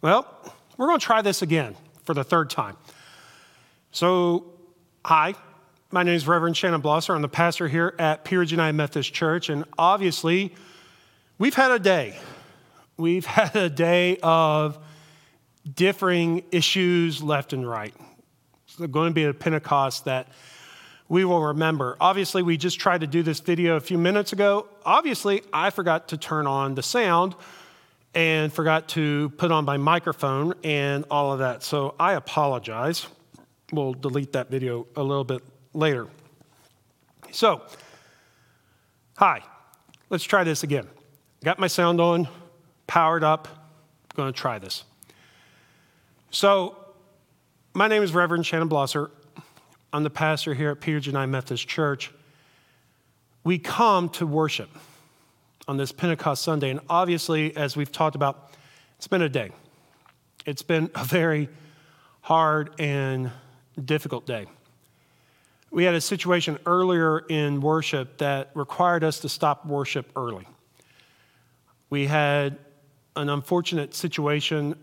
Well, we're going to try this again for the third time. So, hi, my name is Reverend Shannon Blosser. I'm the pastor here at Pea Ridge United Methodist Church, and obviously, we've had a day. We've had a day of differing issues left and right. It's going to be a Pentecost that we will remember. Obviously, we just tried to do this video a few minutes ago. Obviously, I forgot to turn on the sound and forgot to put on my microphone and all of that. So I apologize. We'll delete that video a little bit later. So, hi, let's try this again. Got my sound on, powered up, going to try this. So, my name is Reverend Shannon Blosser. I'm the pastor here at Pea Ridge United Methodist Church. We come to worship on this Pentecost Sunday, and obviously, as we've talked about, it's been a day. It's been a very hard and difficult day. We had a situation earlier in worship that required us to stop worship early. We had an unfortunate situation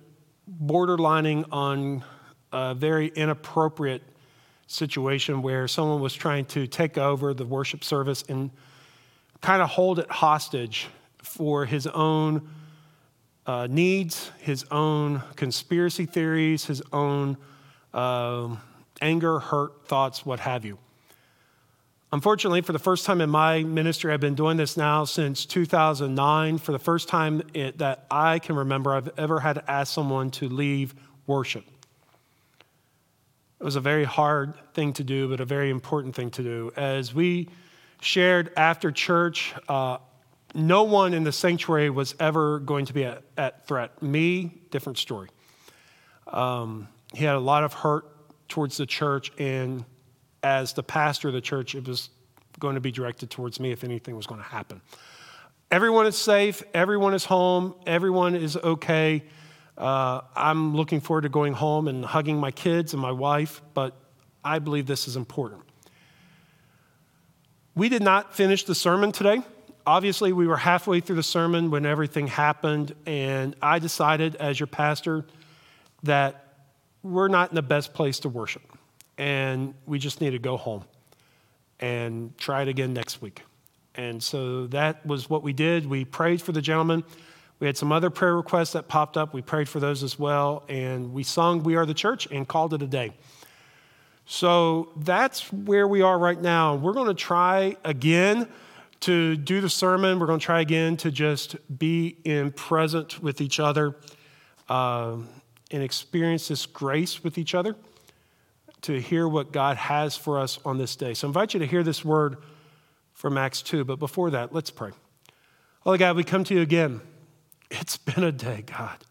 borderlining on a very inappropriate situation where someone was trying to take over the worship service and kind of hold it hostage for his own uh, needs, his own conspiracy theories, his own uh, anger, hurt, thoughts, what have you. Unfortunately, for the first time in my ministry, I've been doing this now since 2009. For the first time it, that I can remember, I've ever had to ask someone to leave worship. It was a very hard thing to do, but a very important thing to do. As we shared after church, uh, no one in the sanctuary was ever going to be at, at threat. Me, different story. Um, he had a lot of hurt towards the church, and as the pastor of the church, it was going to be directed towards me if anything was going to happen. Everyone is safe, everyone is home, everyone is okay. Uh, I'm looking forward to going home and hugging my kids and my wife, but I believe this is important. We did not finish the sermon today. Obviously, we were halfway through the sermon when everything happened, and I decided, as your pastor, that we're not in the best place to worship, and we just need to go home and try it again next week. And so that was what we did. We prayed for the gentleman. We had some other prayer requests that popped up. We prayed for those as well. And we sung We Are the Church and called it a day. So that's where we are right now. We're going to try again to do the sermon. We're going to try again to just be in present with each other uh, and experience this grace with each other to hear what God has for us on this day. So I invite you to hear this word from Acts 2. But before that, let's pray. Holy God, we come to you again. It's been a day, God.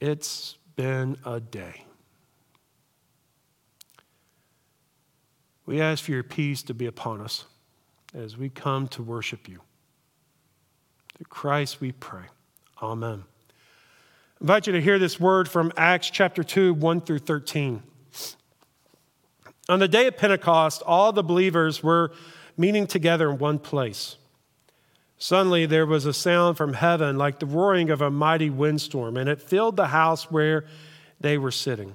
It's been a day. We ask for your peace to be upon us as we come to worship you. Through Christ we pray. Amen. I invite you to hear this word from Acts chapter 2, 1 through 13. On the day of Pentecost, all the believers were meeting together in one place. Suddenly there was a sound from heaven like the roaring of a mighty windstorm, and it filled the house where they were sitting.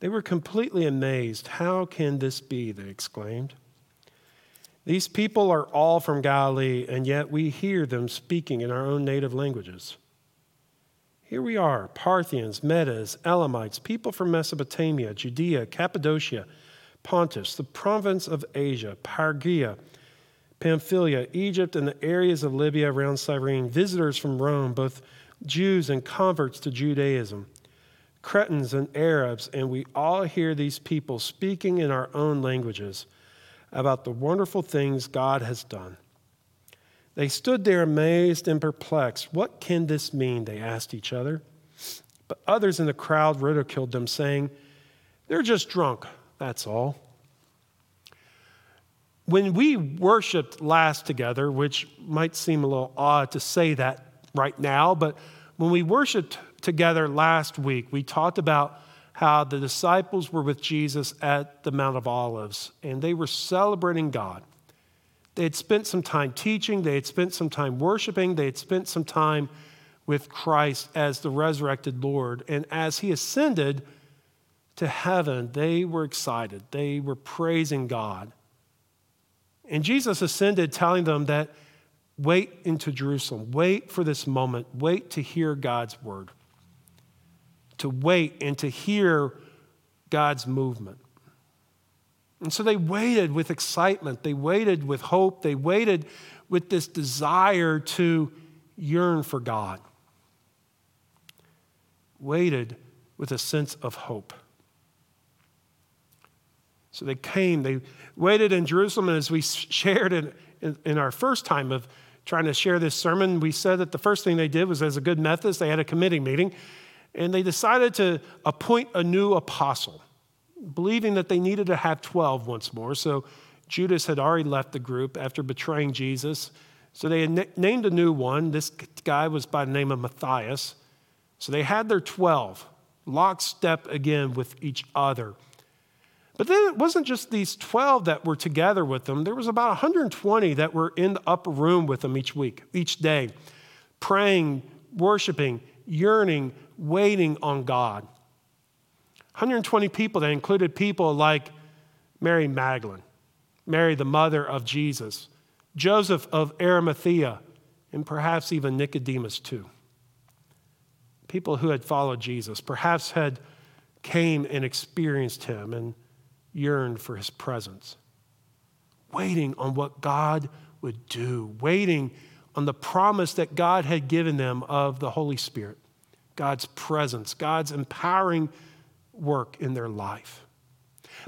They were completely amazed. How can this be? They exclaimed. These people are all from Galilee, and yet we hear them speaking in our own native languages. Here we are Parthians, Medes, Elamites, people from Mesopotamia, Judea, Cappadocia, Pontus, the province of Asia, Phrygia, Pamphylia, Egypt, and the areas of Libya around Cyrene, visitors from Rome, both Jews and converts to Judaism, Cretans and Arabs, and we all hear these people speaking in our own languages about the wonderful things God has done. They stood there amazed and perplexed. What can this mean? They asked each other. But others in the crowd ridiculed them, saying, They're just drunk, that's all. When we worshiped last together, which might seem a little odd to say that right now, but when we worshiped together last week, we talked about how the disciples were with Jesus at the Mount of Olives and they were celebrating God. They had spent some time teaching, they had spent some time worshiping, they had spent some time with Christ as the resurrected Lord. And as he ascended to heaven, they were excited. They were praising God. And Jesus ascended, telling them that wait into Jerusalem, wait for this moment, wait to hear God's word, to wait and to hear God's movement. And so they waited with excitement, they waited with hope, they waited with this desire to yearn for God. Waited with a sense of hope. So they came, they waited in Jerusalem, and as we shared in, in, in, our first time of trying to share this sermon, we said that the first thing they did was, as a good Methodist, they had a committee meeting, and they decided to appoint a new apostle believing that they needed to have 12 once more. So Judas had already left the group after betraying Jesus. So they named a new one. This guy was by the name of Matthias. So they had their 12, lockstep again with each other. But then it wasn't just these 12 that were together with them. There was about 120 that were in the upper room with them each week, each day, praying, worshiping, yearning, waiting on God. 120 people that included people like Mary Magdalene, Mary, the mother of Jesus, Joseph of Arimathea, and perhaps even Nicodemus too. People who had followed Jesus, perhaps had came and experienced him and yearned for his presence. Waiting on what God would do, waiting on the promise that God had given them of the Holy Spirit, God's presence, God's empowering work in their life.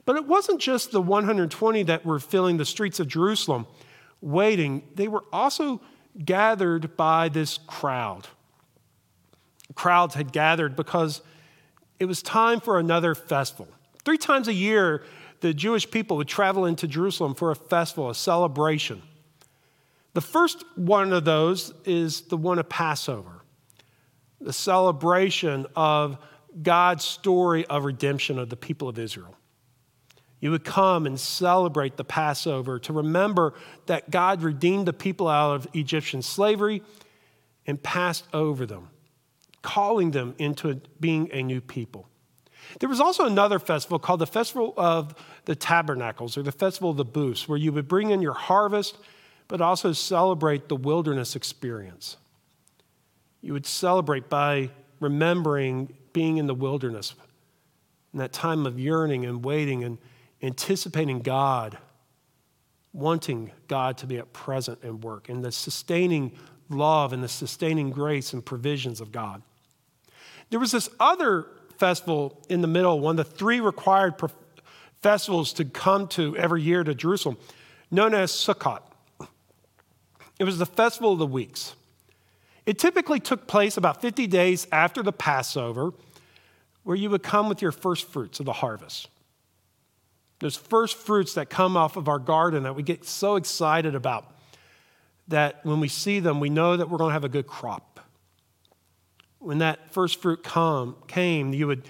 But it wasn't just the 120 that were filling the streets of Jerusalem waiting, they were also gathered by this crowd. Crowds had gathered because it was time for another festival. Three times a year, the Jewish people would travel into Jerusalem for a festival, a celebration. The first one of those is the one of Passover, the celebration of God's story of redemption of the people of Israel. You would come and celebrate the Passover to remember that God redeemed the people out of Egyptian slavery and passed over them, calling them into being a new people. There was also another festival called the Festival of the Tabernacles or the Festival of the Booths, where you would bring in your harvest, but also celebrate the wilderness experience. You would celebrate by remembering being in the wilderness, in that time of yearning and waiting and anticipating God, wanting God to be at present and work, and the sustaining love and the sustaining grace and provisions of God. There was this other festival in the middle, one of the three required festivals to come to every year to Jerusalem, known as Sukkot. It was the festival of the weeks. It typically took place about 50 days after the Passover where you would come with your first fruits of the harvest. Those first fruits that come off of our garden that we get so excited about that when we see them, we know that we're going to have a good crop. When that first fruit come, came, you would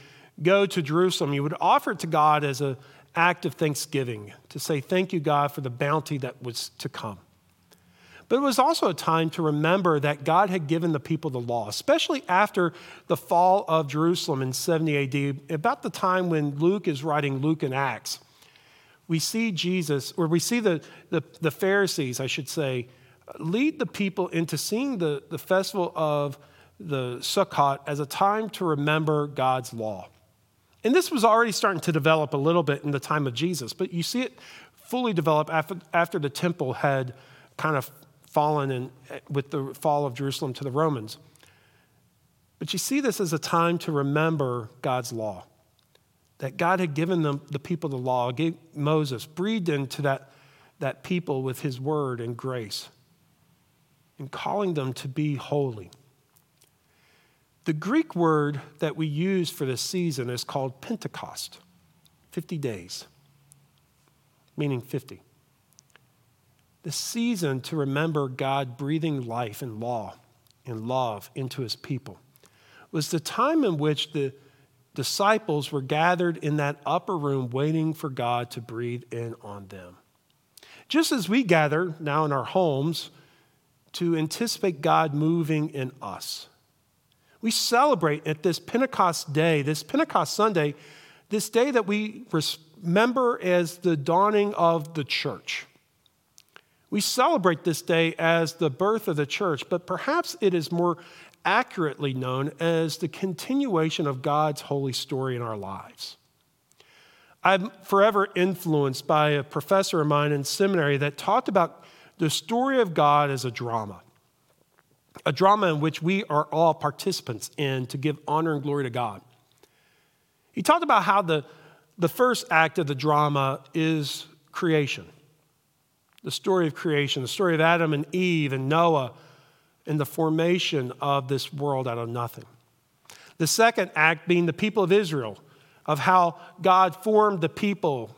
go to Jerusalem, you would offer it to God as an act of thanksgiving to say, Thank you, God, for the bounty that was to come. But it was also a time to remember that God had given the people the law, especially after the fall of Jerusalem in 70 AD, about the time when Luke is writing Luke and Acts. We see Jesus, or we see the, the, the Pharisees, I should say, lead the people into seeing the, the festival of the Sukkot as a time to remember God's law. And this was already starting to develop a little bit in the time of Jesus, but you see it fully develop after, after the temple had kind of fallen in, with the fall of Jerusalem to the Romans. But you see this as a time to remember God's law. That God had given them, the people the law, gave Moses, breathed into that, that people with his word and grace. and calling them to be holy. The Greek word that we use for this season is called Pentecost, 50 days, meaning 50. The season to remember God breathing life and law and love into his people was the time in which the disciples were gathered in that upper room waiting for God to breathe in on them. Just as we gather now in our homes to anticipate God moving in us. We celebrate at this Pentecost day, this Pentecost Sunday, this day that we remember as the dawning of the church. We celebrate this day as the birth of the church, but perhaps it is more accurately known as the continuation of God's holy story in our lives. I'm forever influenced by a professor of mine in seminary that talked about the story of God as a drama, a drama in which we are all participants in to give honor and glory to God. He talked about how the, the first act of the drama is creation the story of creation, the story of Adam and Eve and Noah and the formation of this world out of nothing. The second act being the people of Israel, of how God formed the people,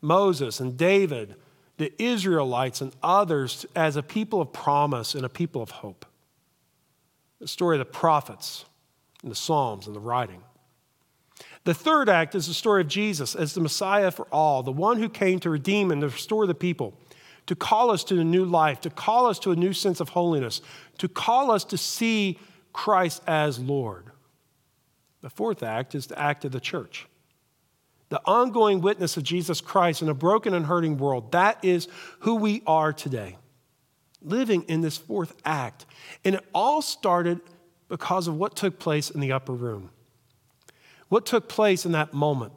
Moses and David, the Israelites and others, as a people of promise and a people of hope. The story of the prophets and the Psalms and the writing. The third act is the story of Jesus as the Messiah for all, the one who came to redeem and to restore the people to call us to a new life, to call us to a new sense of holiness, to call us to see Christ as Lord. The fourth act is the act of the church. The ongoing witness of Jesus Christ in a broken and hurting world. That is who we are today, living in this fourth act. And it all started because of what took place in the upper room. What took place in that moment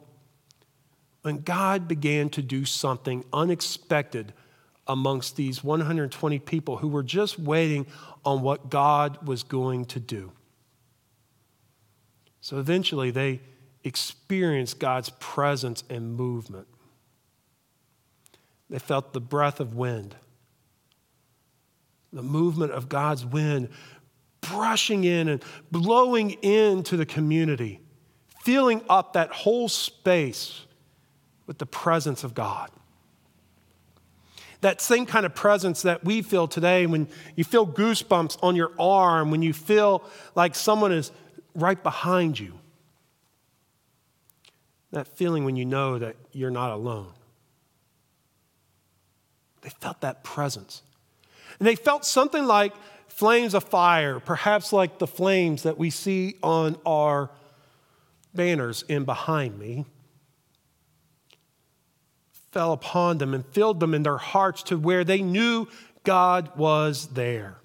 when God began to do something unexpected amongst these 120 people who were just waiting on what God was going to do. So eventually they experienced God's presence and movement. They felt the breath of wind, the movement of God's wind brushing in and blowing into the community, filling up that whole space with the presence of God that same kind of presence that we feel today when you feel goosebumps on your arm, when you feel like someone is right behind you. That feeling when you know that you're not alone. They felt that presence. And they felt something like flames of fire, perhaps like the flames that we see on our banners in behind me fell upon them and filled them in their hearts to where they knew God was there.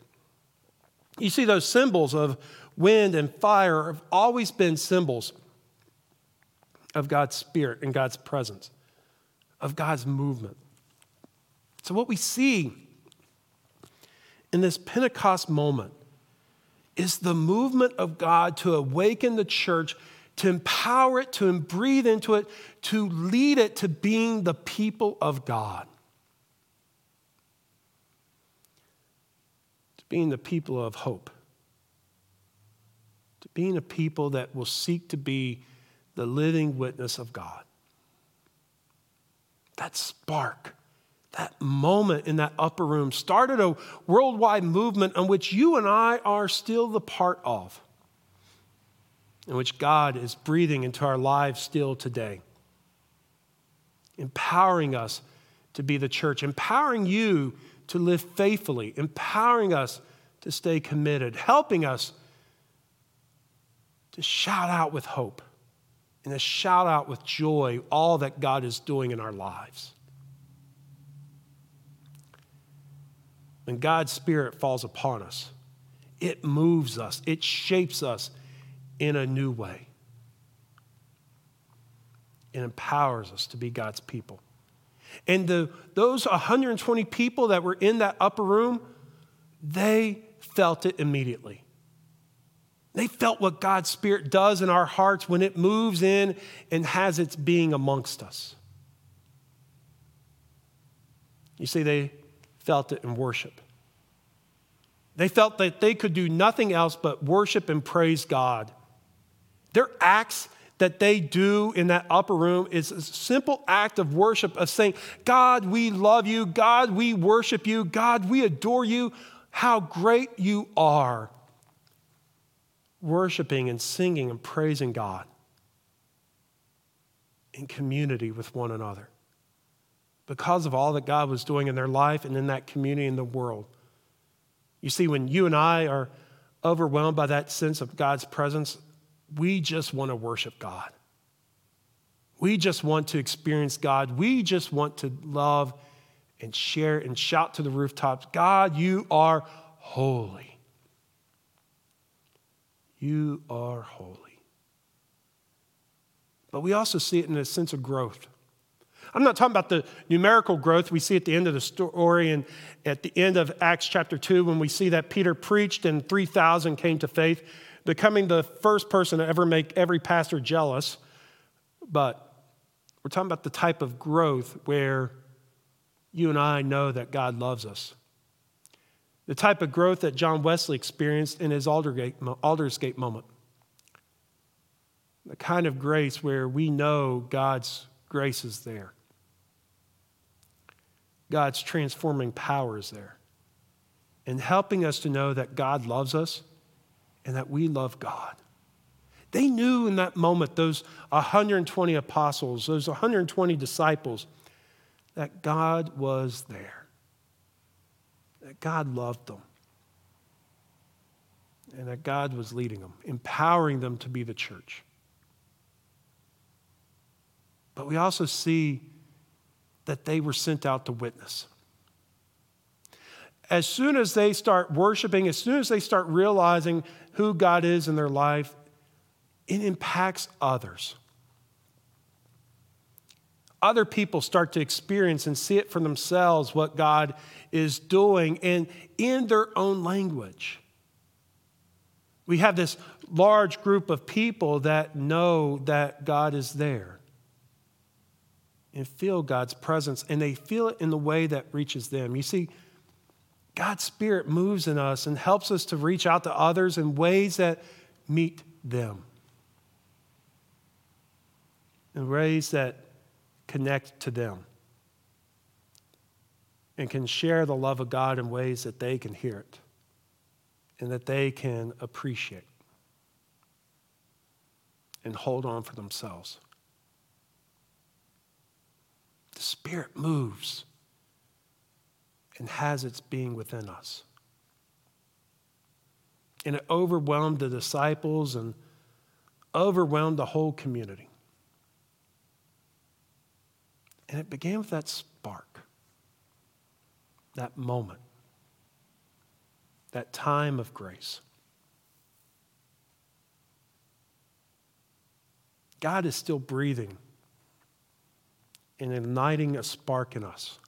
You see, those symbols of wind and fire have always been symbols of God's Spirit and God's presence, of God's movement. So, what we see in this Pentecost moment is the movement of God to awaken the church to empower it, to breathe into it, to lead it to being the people of God. To being the people of hope. To being a people that will seek to be the living witness of God. That spark, that moment in that upper room started a worldwide movement on which you and I are still the part of in which God is breathing into our lives still today, empowering us to be the church, empowering you to live faithfully, empowering us to stay committed, helping us to shout out with hope and to shout out with joy all that God is doing in our lives. When God's Spirit falls upon us, it moves us, it shapes us, in a new way. It empowers us to be God's people. And the, those 120 people that were in that upper room, they felt it immediately. They felt what God's Spirit does in our hearts when it moves in and has its being amongst us. You see, they felt it in worship. They felt that they could do nothing else but worship and praise God. Their acts that they do in that upper room is a simple act of worship of saying, God, we love you. God, we worship you. God, we adore you. How great you are. Worshiping and singing and praising God in community with one another because of all that God was doing in their life and in that community in the world. You see, when you and I are overwhelmed by that sense of God's presence, we just want to worship God. We just want to experience God. We just want to love and share and shout to the rooftops God, you are holy. You are holy. But we also see it in a sense of growth. I'm not talking about the numerical growth we see at the end of the story and at the end of Acts chapter 2 when we see that Peter preached and 3,000 came to faith, becoming the first person to ever make every pastor jealous. But we're talking about the type of growth where you and I know that God loves us. The type of growth that John Wesley experienced in his Aldersgate moment. The kind of grace where we know God's grace is there. God's transforming power is there. And helping us to know that God loves us and that we love God. They knew in that moment, those 120 apostles, those 120 disciples, that God was there, that God loved them, and that God was leading them, empowering them to be the church. But we also see that they were sent out to witness. As soon as they start worshiping, as soon as they start realizing who God is in their life, it impacts others. Other people start to experience and see it for themselves what God is doing and in their own language. We have this large group of people that know that God is there and feel God's presence, and they feel it in the way that reaches them. You see, God's Spirit moves in us and helps us to reach out to others in ways that meet them, in ways that connect to them, and can share the love of God in ways that they can hear it. And that they can appreciate. And hold on for themselves. The Spirit moves and has its being within us. And it overwhelmed the disciples and overwhelmed the whole community. And it began with that spark, that moment, that time of grace. God is still breathing and igniting a spark in us.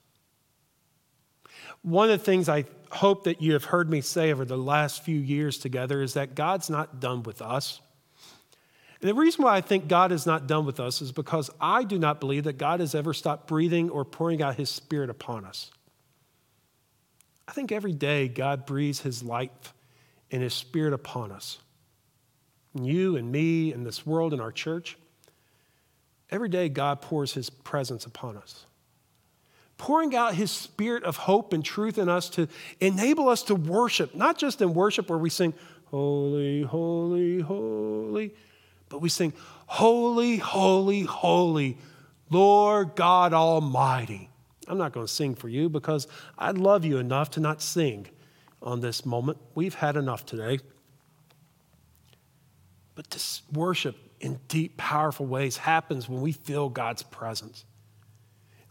One of the things I hope that you have heard me say over the last few years together is that God's not done with us. And the reason why I think God is not done with us is because I do not believe that God has ever stopped breathing or pouring out his spirit upon us. I think every day God breathes his life and his spirit upon us. And you and me and this world and our church. Every day, God pours his presence upon us, pouring out his spirit of hope and truth in us to enable us to worship, not just in worship where we sing, Holy, holy, holy, but we sing, Holy, holy, holy, Lord God Almighty. I'm not going to sing for you because I love you enough to not sing on this moment. We've had enough today. But to worship in deep, powerful ways happens when we feel God's presence.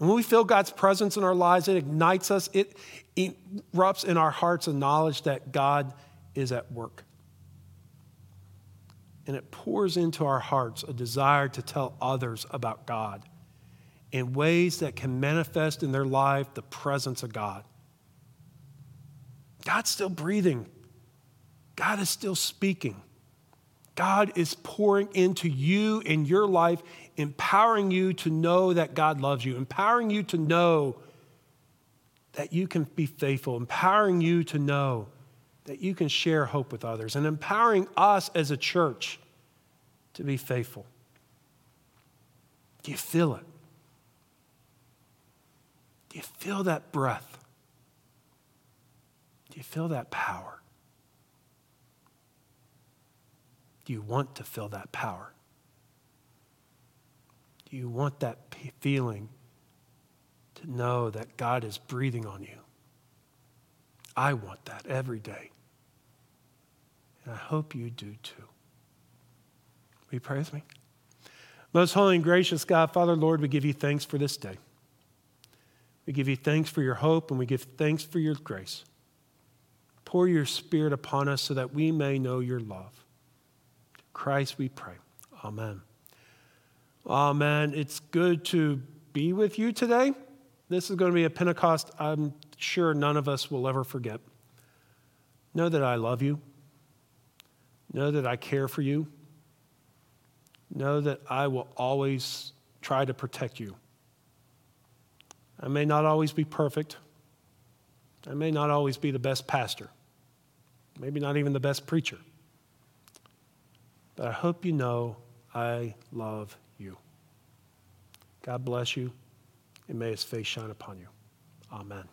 And when we feel God's presence in our lives, it ignites us, it erupts in our hearts a knowledge that God is at work. And it pours into our hearts a desire to tell others about God in ways that can manifest in their life the presence of God. God's still breathing, God is still speaking. God is pouring into you in your life, empowering you to know that God loves you, empowering you to know that you can be faithful, empowering you to know that you can share hope with others and empowering us as a church to be faithful. Do you feel it? Do you feel that breath? Do you feel that power? Do you want to feel that power? Do you want that feeling to know that God is breathing on you? I want that every day. And I hope you do too. Will you pray with me? Most holy and gracious God, Father, Lord, we give you thanks for this day. We give you thanks for your hope and we give thanks for your grace. Pour your spirit upon us so that we may know your love. Christ, we pray. Amen. Amen. It's good to be with you today. This is going to be a Pentecost I'm sure none of us will ever forget. Know that I love you. Know that I care for you. Know that I will always try to protect you. I may not always be perfect. I may not always be the best pastor, maybe not even the best preacher. But I hope you know I love you. God bless you, and may his face shine upon you. Amen.